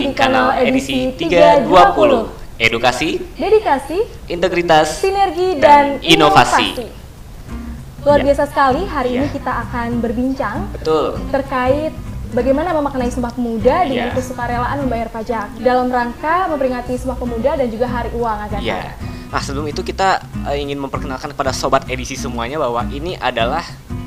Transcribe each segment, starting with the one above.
Di kanal edisi 320. Edukasi, Dedikasi, integritas, sinergi, Dan dan, inovasi. Luar Ya. biasa sekali, hari ini Ya. kita akan berbincang betul. terkait bagaimana memaknai Sumpah Pemuda dengan Ya. kesukarelaan membayar pajak dalam rangka memperingati Sumpah Pemuda dan juga Hari Uang agar Ya. Nah, sebelum itu kita eh, ingin memperkenalkan kepada sobat edisi semuanya bahwa ini adalah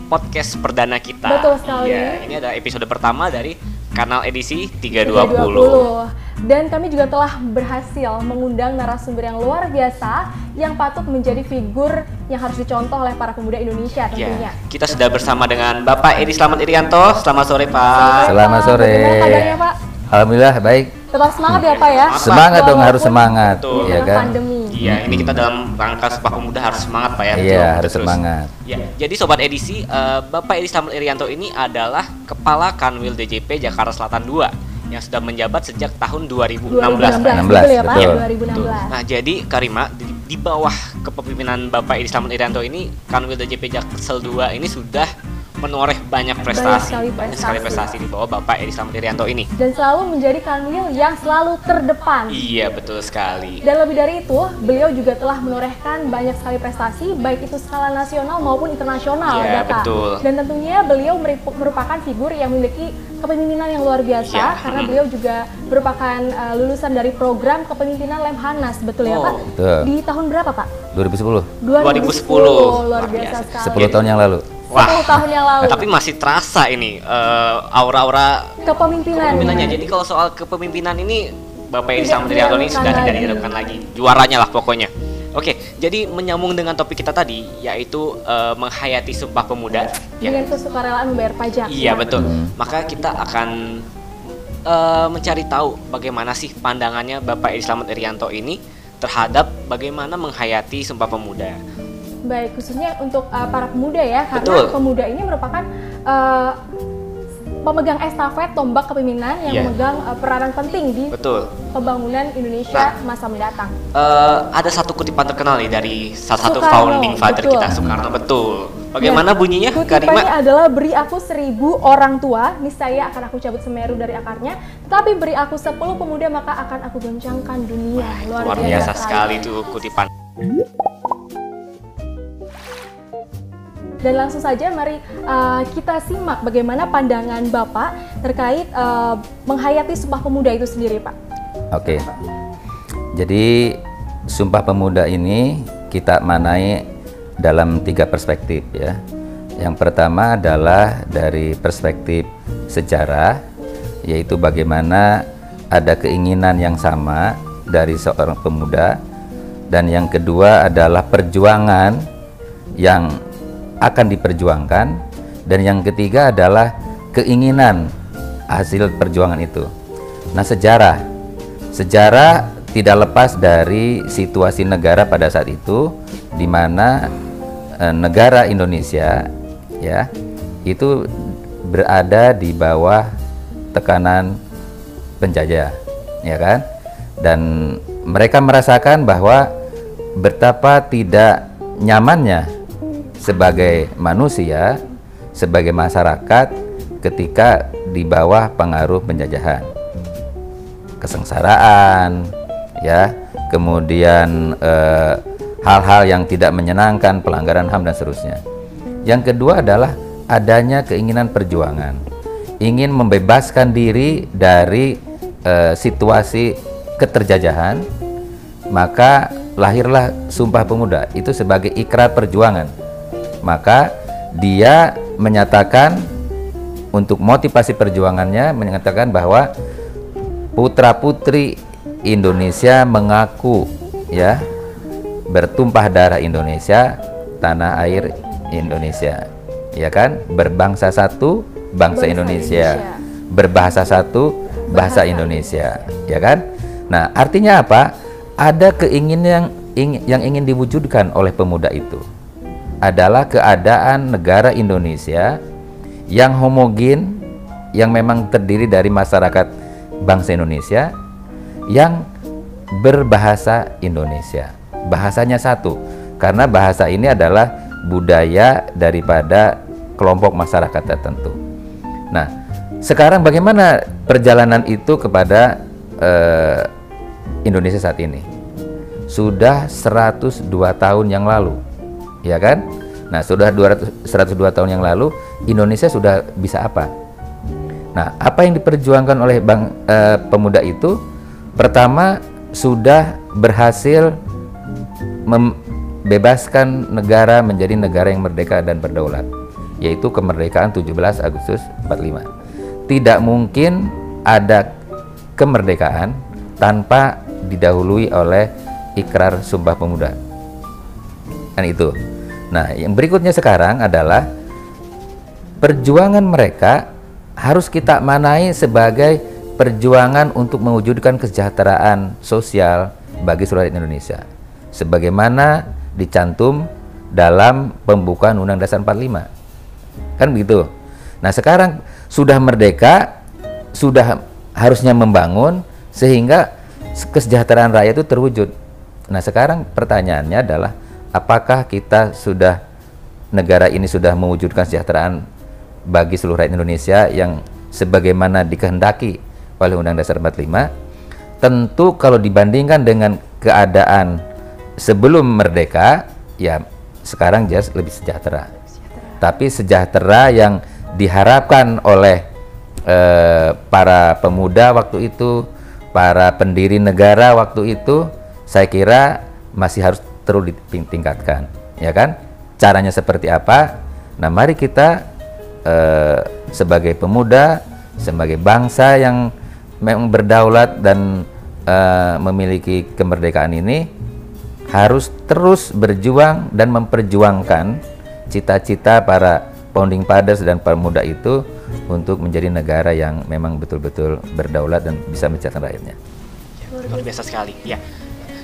podcast perdana kita. Betul sekali. Iya, ini adalah episode pertama dari kanal edisi 320. 320. Dan kami juga telah berhasil mengundang narasumber yang luar biasa yang patut menjadi figur yang harus dicontoh oleh para pemuda Indonesia tentunya. Ya, kita sudah bersama dengan Bapak Edi Slamet Irianto. Selamat sore, Pak. Selamat Pak. sore. Bagaimana kabarnya Pak? Alhamdulillah baik. Tetap semangat ya Pak ya? Semangat dong Walaupun harus semangat, Betul. ya kan? pandemi. Iya, ini kita dalam rangka Sumpah Pemuda harus semangat, Pak ya. Iya, Betul, harus terus. semangat. Ya, jadi sobat edisi, eh, Bapak Edi Slamet Irianto ini adalah Kepala Kanwil DJP Jakarta Selatan 2 yang sudah menjabat sejak tahun 2016. 2016, Pak. 16, betul ya Pak? betul. 2016. Nah, jadi Karima di, di bawah kepemimpinan Bapak Edi Slamet Irianto ini Kanwil DJP Jaksel 2 ini sudah menoreh banyak prestasi. sekali Banyak sekali prestasi. prestasi di bawah Bapak Edi Slamet Irianto ini. Dan selalu menjadi kanwil yang selalu terdepan. Iya, betul sekali. Dan lebih dari itu, beliau juga telah menorehkan banyak sekali prestasi, baik itu skala nasional maupun internasional, Iya, Data. betul. Dan tentunya beliau merupakan figur yang memiliki kepemimpinan yang luar biasa, Iya, karena mm. beliau juga merupakan uh, lulusan dari program kepemimpinan Lemhanas, betul ya Oh, Pak? betul. Di tahun berapa Pak? 2010, 2010. luar Luar biasa biasa. sekali. 10 tahun yang lalu. 10 tahun yang lalu. Tapi masih terasa ini eh, aura-aura Kepemimpinan. kepemimpinannya. Jadi kalau soal kepemimpinan ini Bapak Edi Tidak Slamet Irianto ini sudah tidak diragukan lagi. Juaranya lah pokoknya. Oke, jadi menyambung dengan topik kita tadi yaitu eh, menghayati Sumpah Pemuda. Ya. Dengan kesukarelaan membayar pajak. Iya ya. betul. Hmm. Maka kita akan eh, mencari tahu bagaimana sih pandangannya Bapak Edi Slamet Irianto ini terhadap bagaimana menghayati Sumpah Pemuda. Baik, khususnya untuk uh, para pemuda ya, karena Betul. pemuda ini merupakan uh, pemegang estafet tombak kepemimpinan yang Iya. memegang uh, peranan penting di Betul. pembangunan Indonesia masa mendatang. Eh, ada satu kutipan terkenal nih dari salah satu Soekarno, founding father betul. kita Soekarno betul. Bagaimana Dan bunyinya, Kutipannya Karima? adalah beri aku seribu orang tua, niscaya akan aku cabut semeru dari akarnya. Tapi beri aku sepuluh pemuda, maka akan aku goncangkan dunia. Luar biasa sekali tuh kutipan. Dan langsung saja mari uh, kita simak bagaimana pandangan Bapak terkait uh, menghayati Sumpah Pemuda itu sendiri, Pak. Oke. Jadi Sumpah Pemuda ini kita manai dalam tiga perspektif ya. Yang pertama adalah dari perspektif sejarah, yaitu bagaimana ada keinginan yang sama dari seorang pemuda, dan yang kedua adalah perjuangan yang akan diperjuangkan, dan yang ketiga adalah keinginan hasil perjuangan itu. Nah, sejarah. Sejarah tidak lepas dari situasi negara pada saat itu di mana eh, negara Indonesia ya itu berada di bawah tekanan penjajah ya kan? Dan mereka merasakan bahwa betapa tidak nyamannya sebagai manusia sebagai masyarakat ketika di bawah pengaruh penjajahan. Kesengsaraan ya. Kemudian eh, hal-hal yang tidak menyenangkan pelanggaran HAM dan seterusnya. Yang kedua adalah adanya keinginan perjuangan. Ingin membebaskan diri dari eh, situasi keterjajahan maka lahirlah Sumpah Pemuda. Itu sebagai ikrar perjuangan maka dia menyatakan untuk motivasi perjuangannya menyatakan bahwa putra putri Indonesia mengaku ya bertumpah darah Indonesia tanah air Indonesia ya kan berbangsa satu bangsa Bangsa Indonesia. Indonesia. berbahasa satu bahasa Bahasa. Indonesia ya kan nah artinya apa ada keinginan yang ing- yang ingin diwujudkan oleh pemuda itu adalah keadaan negara Indonesia yang homogen yang memang terdiri dari masyarakat bangsa Indonesia yang berbahasa Indonesia. Bahasanya satu karena bahasa ini adalah budaya daripada kelompok masyarakat tertentu. Nah, sekarang bagaimana perjalanan itu kepada eh, Indonesia saat ini? Sudah 102 tahun yang lalu, ya kan? Nah, sudah 200, 102 tahun yang lalu Indonesia sudah bisa apa? Nah, apa yang diperjuangkan oleh bang eh, pemuda itu? Pertama, sudah berhasil membebaskan negara menjadi negara yang merdeka dan berdaulat, yaitu kemerdekaan 17 Agustus 45. Tidak mungkin ada kemerdekaan tanpa didahului oleh ikrar Sumpah Pemuda. Kan itu. Nah, yang berikutnya sekarang adalah perjuangan mereka harus kita manai sebagai perjuangan untuk mewujudkan kesejahteraan sosial bagi seluruh Indonesia. Sebagaimana dicantum dalam pembukaan Undang Dasar 45. Kan begitu. Nah, sekarang sudah merdeka, sudah harusnya membangun sehingga kesejahteraan rakyat itu terwujud. Nah, sekarang pertanyaannya adalah apakah kita sudah negara ini sudah mewujudkan kesejahteraan bagi seluruh rakyat Indonesia yang sebagaimana dikehendaki oleh Undang Dasar 45 tentu kalau dibandingkan dengan keadaan sebelum merdeka ya sekarang jelas lebih sejahtera, sejahtera. tapi sejahtera yang diharapkan oleh eh, para pemuda waktu itu para pendiri negara waktu itu saya kira masih harus terus ditingkatkan, ya kan? Caranya seperti apa? Nah, mari kita eh, sebagai pemuda, sebagai bangsa yang memang berdaulat dan eh, memiliki kemerdekaan ini harus terus berjuang dan memperjuangkan cita-cita para founding fathers dan pemuda itu untuk menjadi negara yang memang betul-betul berdaulat dan bisa mencetak rakyatnya. luar biasa sekali, ya.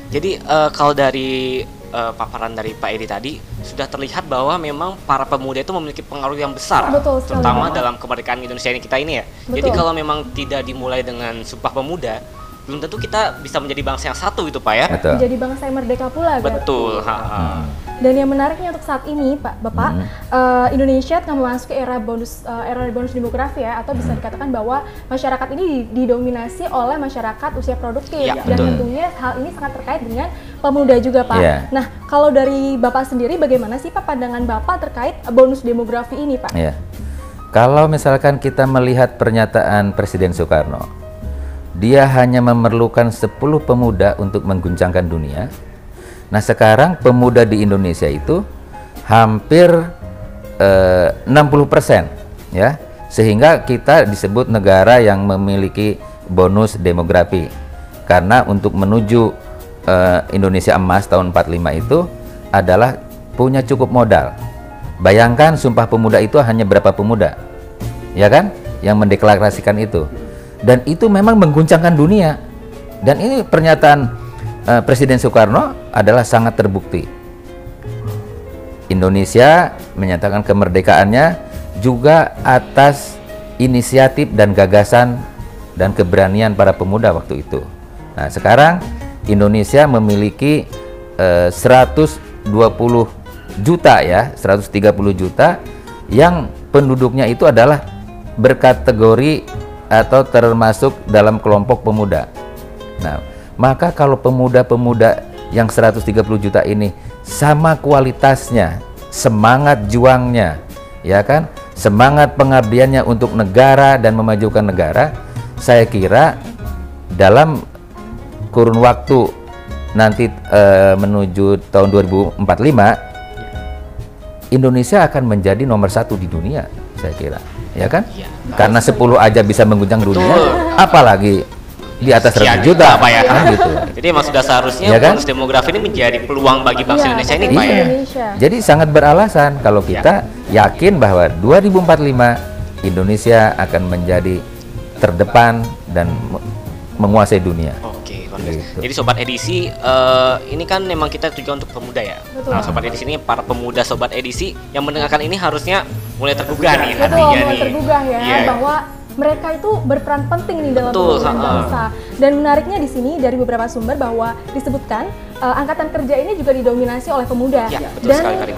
Jadi uh, kalau dari uh, paparan dari Pak Edi tadi sudah terlihat bahwa memang para pemuda itu memiliki pengaruh yang besar, Betul, terutama dalam kemerdekaan Indonesia ini kita ini ya. Betul. Jadi kalau memang tidak dimulai dengan Sumpah Pemuda, belum tentu kita bisa menjadi bangsa yang satu itu Pak ya. Betul. Menjadi bangsa yang merdeka pula. Betul. Ha -ha. Hmm. Dan yang menariknya untuk saat ini, Pak, Bapak, hmm. uh, Indonesia tengah memasuki era bonus uh, era bonus demografi ya, atau bisa dikatakan bahwa masyarakat ini didominasi oleh masyarakat usia produktif, ya, dan betul. tentunya hal ini sangat terkait dengan pemuda juga, Pak. Yeah. Nah, kalau dari Bapak sendiri, bagaimana sih Pak pandangan Bapak terkait bonus demografi ini, Pak? Yeah. Kalau misalkan kita melihat pernyataan Presiden Soekarno, dia hanya memerlukan 10 pemuda untuk mengguncangkan dunia Nah sekarang pemuda di Indonesia itu hampir eh, 60% ya, sehingga kita disebut negara yang memiliki bonus demografi. Karena untuk menuju eh, Indonesia emas tahun 45 itu adalah punya cukup modal. Bayangkan Sumpah Pemuda itu hanya berapa pemuda, ya kan, yang mendeklarasikan itu, dan itu memang mengguncangkan dunia. Dan ini pernyataan uh, Presiden Soekarno adalah sangat terbukti. Indonesia menyatakan kemerdekaannya juga atas inisiatif dan gagasan dan keberanian para pemuda waktu itu. Nah, sekarang Indonesia memiliki eh, 120 juta ya, 130 juta yang penduduknya itu adalah berkategori atau termasuk dalam kelompok pemuda. Nah, maka kalau pemuda-pemuda yang 130 juta ini sama kualitasnya, semangat juangnya, ya kan? Semangat pengabdiannya untuk negara dan memajukan negara, saya kira dalam kurun waktu nanti e, menuju tahun 2045 Indonesia akan menjadi nomor satu di dunia, saya kira, ya kan? Ya, Karena 10 aja bisa mengguncang dunia, apalagi di atas seratus juta, Pak ya. Kan gitu. Jadi emang sudah seharusnya ya kan? bonus demografi ini menjadi peluang bagi bangsa ya, Indonesia ini, Pak ya. Jadi sangat beralasan kalau iya. kita ya. yakin bahwa 2045 Indonesia akan menjadi terdepan dan menguasai dunia. Oke, gitu. Jadi sobat edisi uh, ini kan memang kita tujuan untuk pemuda ya. Betul. Nah, sobat edisi ini para pemuda sobat edisi yang mendengarkan ini harusnya mulai tergugah nih Betul, mulai nih. tergugah ya yeah. bahwa mereka itu berperan penting nih dalam pembangunan bangsa. Dan menariknya di sini dari beberapa sumber bahwa disebutkan uh, angkatan kerja ini juga didominasi oleh pemuda. Ya, betul Dan sekali,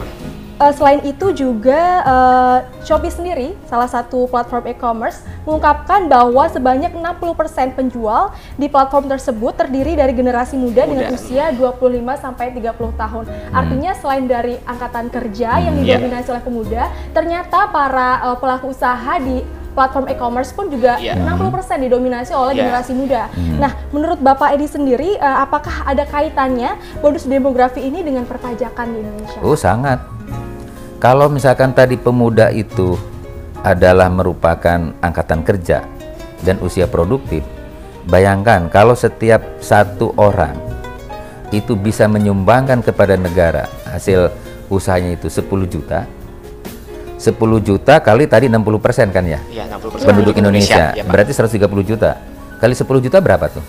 uh, selain itu juga uh, Shopee sendiri, salah satu platform e-commerce, mengungkapkan bahwa sebanyak 60% penjual di platform tersebut terdiri dari generasi muda, muda. dengan usia 25 sampai 30 tahun. Hmm. Artinya selain dari angkatan kerja yang hmm, didominasi yeah. oleh pemuda, ternyata para uh, pelaku usaha di platform e-commerce pun juga yeah. 60% didominasi oleh yeah. generasi muda. Mm. Nah, menurut Bapak Edi sendiri, uh, apakah ada kaitannya bonus demografi ini dengan perpajakan di Indonesia? Oh, sangat. Kalau misalkan tadi pemuda itu adalah merupakan angkatan kerja dan usia produktif, bayangkan kalau setiap satu orang itu bisa menyumbangkan kepada negara hasil usahanya itu 10 juta, 10 juta kali tadi 60 persen kan ya? Iya, 60 persen. Penduduk Indonesia, Indonesia ya, berarti 130 juta. Kali 10 juta berapa tuh?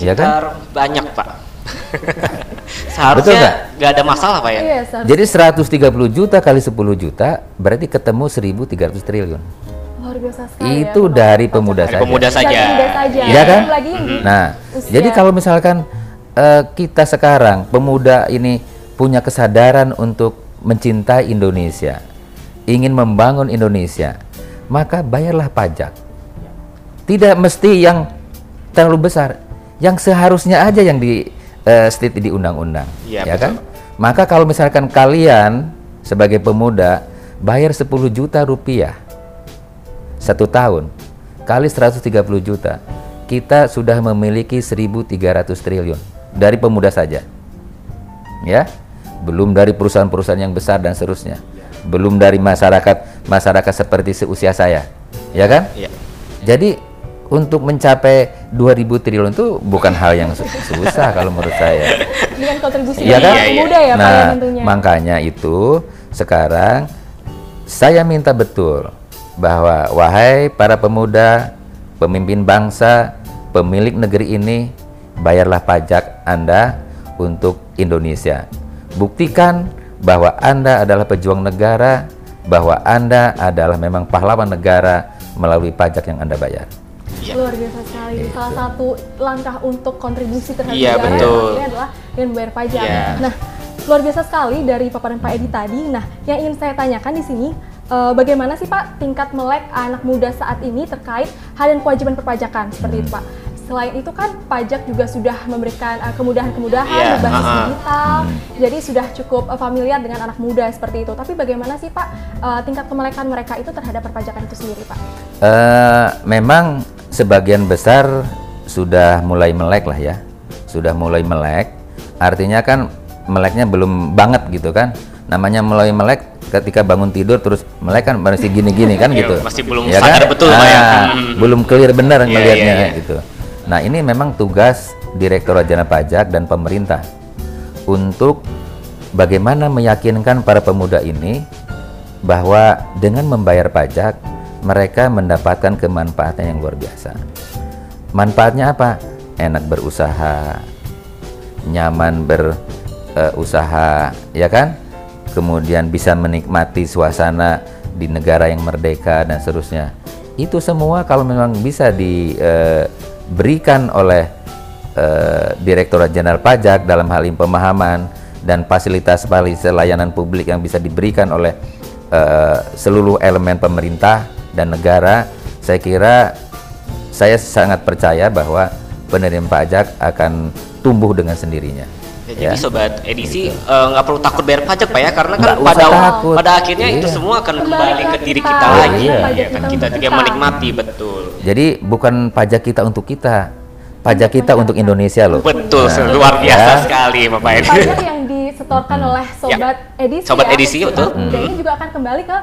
Iya kan? banyak Pak. Seharusnya nggak ada masalah Pak ya? Iya, Jadi 130 juta kali 10 juta berarti ketemu 1.300 triliun. Luar biasa sekali Itu ya, dari pemuda saja. Pemuda saja. Iya kan? Lagi hmm. Nah, usia. jadi kalau misalkan uh, kita sekarang pemuda ini punya kesadaran untuk mencintai Indonesia, ingin membangun Indonesia, maka bayarlah pajak. Tidak mesti yang terlalu besar, yang seharusnya aja yang di uh, state di undang-undang, ya, ya kan? Maka kalau misalkan kalian sebagai pemuda bayar 10 juta rupiah satu tahun kali 130 juta, kita sudah memiliki 1.300 triliun dari pemuda saja, ya, belum dari perusahaan-perusahaan yang besar dan seterusnya belum dari masyarakat masyarakat seperti seusia saya, ya kan? Ya. Jadi untuk mencapai 2000 triliun itu bukan hal yang susah kalau menurut saya. Dengan kontribusi ya kan? ya, muda ya nah, Pak tentunya. makanya itu sekarang saya minta betul bahwa wahai para pemuda, pemimpin bangsa, pemilik negeri ini, bayarlah pajak Anda untuk Indonesia. Buktikan bahwa Anda adalah pejuang negara, bahwa Anda adalah memang pahlawan negara melalui pajak yang Anda bayar. Ya. Luar biasa sekali. Gitu. Salah satu langkah untuk kontribusi terhadap ya, negara betul. adalah dengan bayar pajak. Ya. Nah, luar biasa sekali dari paparan Pak Edi tadi. Nah, yang ingin saya tanyakan di sini, uh, bagaimana sih Pak tingkat melek anak muda saat ini terkait hal dan kewajiban perpajakan seperti hmm. itu Pak? Selain itu kan pajak juga sudah memberikan uh, kemudahan-kemudahan yeah. berbasis uh -huh. digital, hmm. jadi sudah cukup uh, familiar dengan anak muda seperti itu. Tapi bagaimana sih Pak uh, tingkat kemelekan mereka itu terhadap perpajakan itu sendiri Pak? Uh, memang sebagian besar sudah mulai melek lah ya, sudah mulai melek. Artinya kan meleknya belum banget gitu kan. Namanya mulai melek ketika bangun tidur terus melek kan masih gini-gini kan iya, gitu. Masih belum ya sadar kan? betul nah, ya. Belum clear benar yeah, melihatnya yeah, yeah. gitu. Nah, ini memang tugas Direktorat Jenderal Pajak dan pemerintah untuk bagaimana meyakinkan para pemuda ini bahwa dengan membayar pajak mereka mendapatkan kemanfaatan yang luar biasa. Manfaatnya apa? Enak berusaha, nyaman berusaha, ya kan? Kemudian bisa menikmati suasana di negara yang merdeka dan seterusnya. Itu semua kalau memang bisa di uh, diberikan oleh uh, Direktorat Jenderal Pajak dalam hal ini pemahaman dan fasilitas-fasilitas layanan publik yang bisa diberikan oleh uh, seluruh elemen pemerintah dan negara, saya kira saya sangat percaya bahwa penerimaan pajak akan tumbuh dengan sendirinya. Ya, jadi ya. sobat edisi gitu. eh, nggak uh, perlu takut bayar pajak pak ya karena kan pada pada akhirnya iya. itu semua akan kembali ke diri kita, lagi iya. ya kan kita juga menikmati betul. Jadi bukan pajak kita untuk kita, pajak kita untuk Indonesia loh. Betul, nah, luar biasa ya. sekali Bapak Edi. Pajak yang disetorkan hmm. oleh sobat ya. edisi, sobat ya, edisi betul. Hmm. ini juga akan kembali ke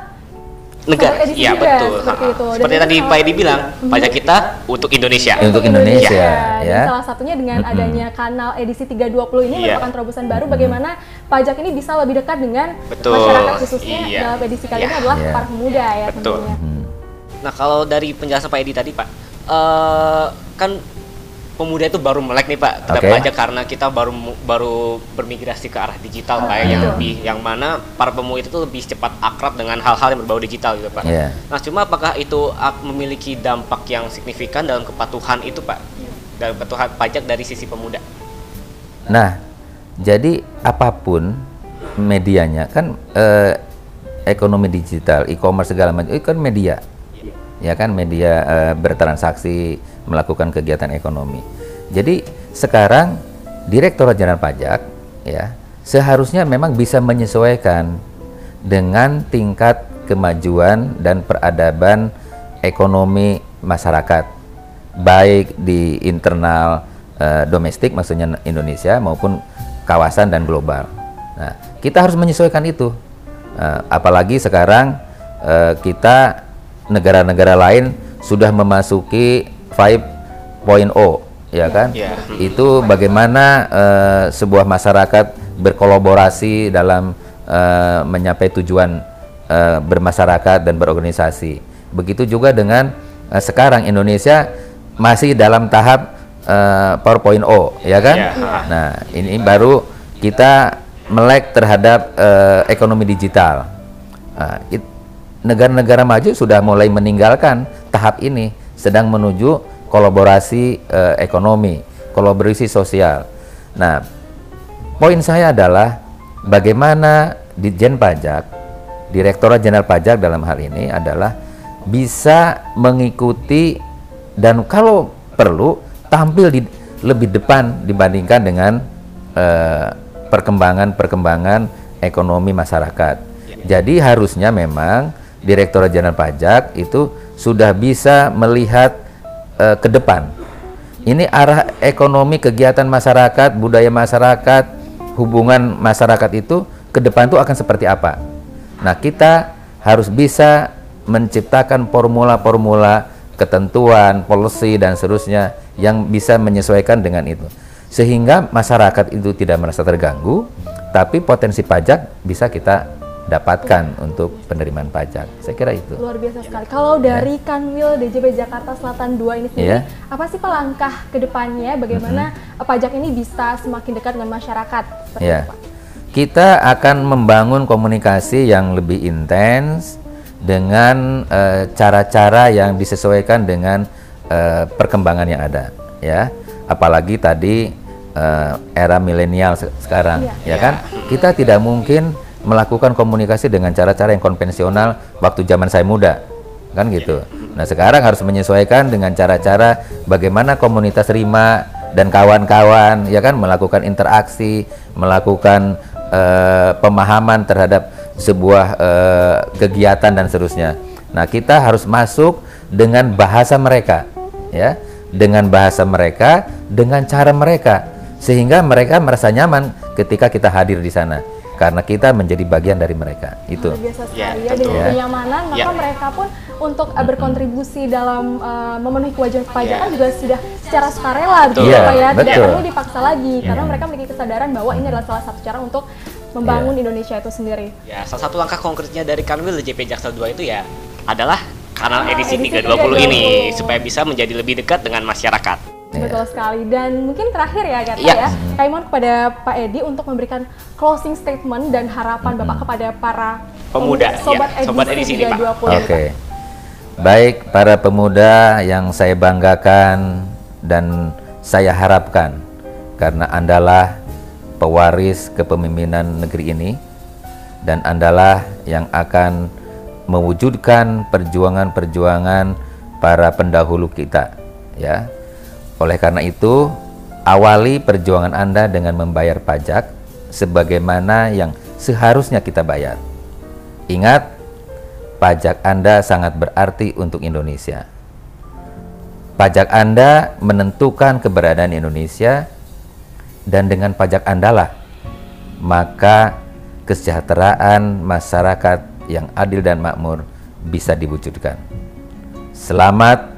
negara. Iya betul. Seperti, itu. seperti tadi Pak Edi bilang, mhm. pajak kita untuk Indonesia. Untuk Indonesia. ya. ya. salah satunya dengan mm -hmm. adanya kanal edisi 320 ini yeah. merupakan terobosan baru bagaimana pajak ini bisa lebih dekat dengan betul. masyarakat khususnya iya. dalam edisi kali yeah. ini adalah yeah. para pemuda ya betul. tentunya. Hmm. Nah kalau dari penjelasan Pak Edi tadi Pak, uh, kan pemuda itu baru melek nih Pak kita okay. pajak karena kita baru baru bermigrasi ke arah digital Pak ya, yang lebih yang mana para pemuda itu lebih cepat akrab dengan hal-hal yang berbau digital gitu Pak. Yeah. Nah cuma apakah itu memiliki dampak yang signifikan dalam kepatuhan itu Pak dalam kepatuhan pajak dari sisi pemuda? Nah jadi apa pun medianya kan eh, ekonomi digital, e-commerce segala macam itu kan media, ya kan media eh, bertransaksi melakukan kegiatan ekonomi. Jadi sekarang Direktorat Jenderal Pajak ya seharusnya memang bisa menyesuaikan dengan tingkat kemajuan dan peradaban ekonomi masyarakat baik di internal uh, domestik maksudnya Indonesia maupun kawasan dan global. Nah, kita harus menyesuaikan itu. Uh, apalagi sekarang uh, kita negara-negara lain sudah memasuki 5.0 ya kan? Yeah. Itu bagaimana uh, sebuah masyarakat berkolaborasi dalam uh, mencapai tujuan uh, bermasyarakat dan berorganisasi. Begitu juga dengan uh, sekarang Indonesia masih dalam tahap uh, PowerPoint O, ya kan? Yeah. Nah, ini baru kita melek terhadap uh, ekonomi digital. Nah, negara-negara maju sudah mulai meninggalkan tahap ini, sedang menuju kolaborasi uh, ekonomi, kolaborasi sosial. Nah, poin saya adalah bagaimana Ditjen Pajak, Direktorat Jenderal Pajak dalam hal ini adalah bisa mengikuti dan kalau perlu tampil di lebih depan dibandingkan dengan uh, perkembangan-perkembangan ekonomi masyarakat. Jadi harusnya memang Direktorat Jenderal Pajak itu sudah bisa melihat uh, ke depan. Ini arah ekonomi kegiatan masyarakat, budaya masyarakat, hubungan masyarakat itu ke depan itu akan seperti apa. Nah, kita harus bisa menciptakan formula-formula ketentuan, policy dan seterusnya yang bisa menyesuaikan dengan itu. Sehingga masyarakat itu tidak merasa terganggu, tapi potensi pajak bisa kita dapatkan untuk penerimaan pajak. Saya kira itu. Luar biasa sekali. Kalau dari ya. Kanwil DJP Jakarta Selatan 2 ini sendiri, ya. apa sih Pak langkah ke depannya bagaimana mm-hmm. pajak ini bisa semakin dekat dengan masyarakat? Ya. Kita akan membangun komunikasi yang lebih intens dengan uh, cara-cara yang disesuaikan dengan uh, perkembangan yang ada, ya. Apalagi tadi uh, era milenial sekarang, ya, ya kan? Kita tidak mungkin melakukan komunikasi dengan cara-cara yang konvensional waktu zaman saya muda. Kan gitu. Nah sekarang harus menyesuaikan dengan cara-cara bagaimana komunitas Rima dan kawan-kawan ya kan melakukan interaksi melakukan uh, pemahaman terhadap sebuah uh, kegiatan dan seterusnya. Nah kita harus masuk dengan bahasa mereka ya. Dengan bahasa mereka dengan cara mereka sehingga mereka merasa nyaman ketika kita hadir di sana karena kita menjadi bagian dari mereka itu biasa sekali ya, ya dengan ya. kenyamanan maka ya. mereka pun untuk uh, berkontribusi dalam uh, memenuhi kewajiban perpajakan ya. juga sudah secara sukarela gitu ya, ya tidak perlu dipaksa lagi ya. karena mereka memiliki kesadaran bahwa ini adalah salah satu cara untuk membangun ya. Indonesia itu sendiri ya salah satu langkah konkretnya dari Kanwil JP Jaksel 2 itu ya adalah kanal edisi, edisi 320 ini supaya bisa menjadi lebih dekat dengan masyarakat Betul yeah. sekali. Dan mungkin terakhir ya Gata yeah. ya, Kaimon kepada Pak Edi untuk memberikan closing statement dan harapan hmm. Bapak kepada para pemuda, sobat, edisi sobat edisi 320. Oke. Okay. Baik para pemuda yang saya banggakan dan saya harapkan karena Andalah pewaris kepemimpinan negeri ini dan Andalah yang akan mewujudkan perjuangan-perjuangan para pendahulu kita ya oleh karena itu, awali perjuangan Anda dengan membayar pajak sebagaimana yang seharusnya kita bayar. Ingat, pajak Anda sangat berarti untuk Indonesia. Pajak Anda menentukan keberadaan Indonesia dan dengan pajak Anda lah maka kesejahteraan masyarakat yang adil dan makmur bisa diwujudkan. Selamat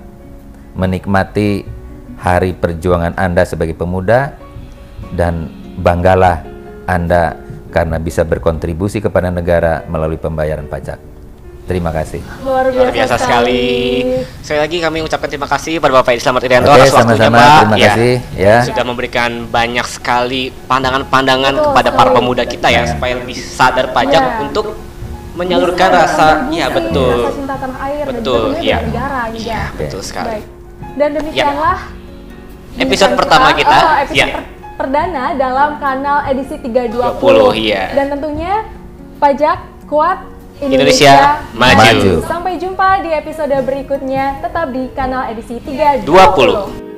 menikmati hari perjuangan Anda sebagai pemuda dan banggalah Anda karena bisa berkontribusi kepada negara melalui pembayaran pajak. Terima kasih. Luar biasa, Luar biasa sekali. sekali. Sekali lagi kami ucapkan terima kasih pada Bapak Selamat Irianto atas waktunya Pak. Terima ya, kasih ya. Sudah memberikan banyak sekali pandangan-pandangan kepada para pemuda kita ya, ya supaya lebih sadar pajak ya. untuk menyalurkan rasa ya betul. Rasa cinta tanah air betul, dan ya. negara juga. Ya, betul sekali. Baik. Dan demikianlah episode pertama kita. Oh, episode ya. per perdana dalam kanal edisi 320. 20, iya. Dan tentunya pajak kuat Indonesia, Indonesia maju. Maju. Sampai jumpa di episode berikutnya tetap di kanal edisi 320. 20.